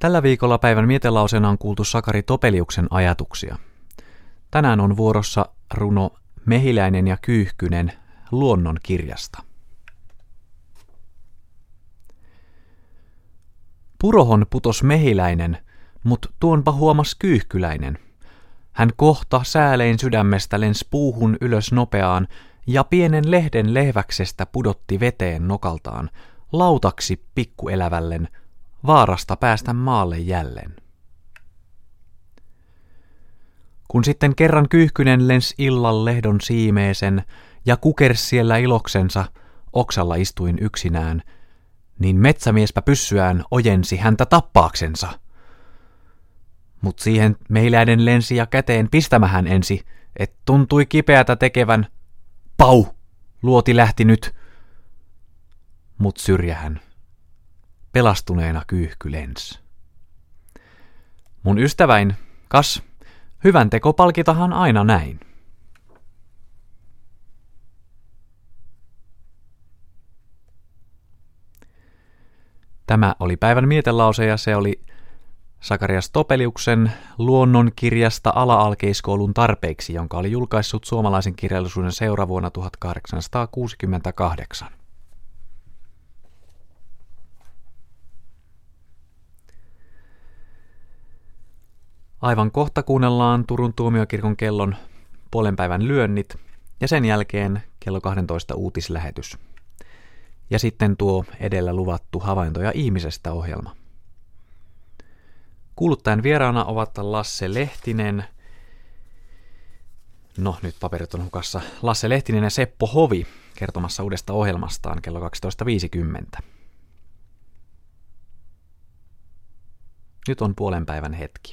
Tällä viikolla päivän mietelausena on kuultu Sakari Topeliuksen ajatuksia. Tänään on vuorossa runo Mehiläinen ja Kyyhkynen luonnon kirjasta. Purohon putos mehiläinen, mut tuonpa huomas kyyhkyläinen. Hän kohta säälein sydämestä lens puuhun ylös nopeaan ja pienen lehden lehväksestä pudotti veteen nokaltaan, lautaksi pikkuelävällen, vaarasta päästä maalle jälleen. Kun sitten kerran kyyhkynen lens illan lehdon siimeesen ja kukers siellä iloksensa, oksalla istuin yksinään, niin metsämiespä pyssyään ojensi häntä tappaaksensa. Mut siihen meiläiden lensi ja käteen pistämähän ensi, et tuntui kipeätä tekevän. Pau! Luoti lähti nyt. Mut syrjähän pelastuneena kyyhky lens. Mun ystäväin, kas, hyvän teko palkitahan aina näin. Tämä oli päivän mietelause ja se oli Sakarias Topeliuksen luonnonkirjasta ala-alkeiskoulun tarpeiksi, jonka oli julkaissut suomalaisen kirjallisuuden seura vuonna 1868. Aivan kohta kuunnellaan Turun tuomiokirkon kellon puolen päivän lyönnit ja sen jälkeen kello 12 uutislähetys. Ja sitten tuo edellä luvattu havaintoja ihmisestä ohjelma. Kuuluttajan vieraana ovat Lasse Lehtinen, no nyt paperit on hukassa, Lasse Lehtinen ja Seppo Hovi kertomassa uudesta ohjelmastaan kello 12.50. Nyt on puolen päivän hetki.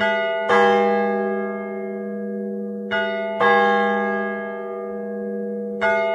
thank you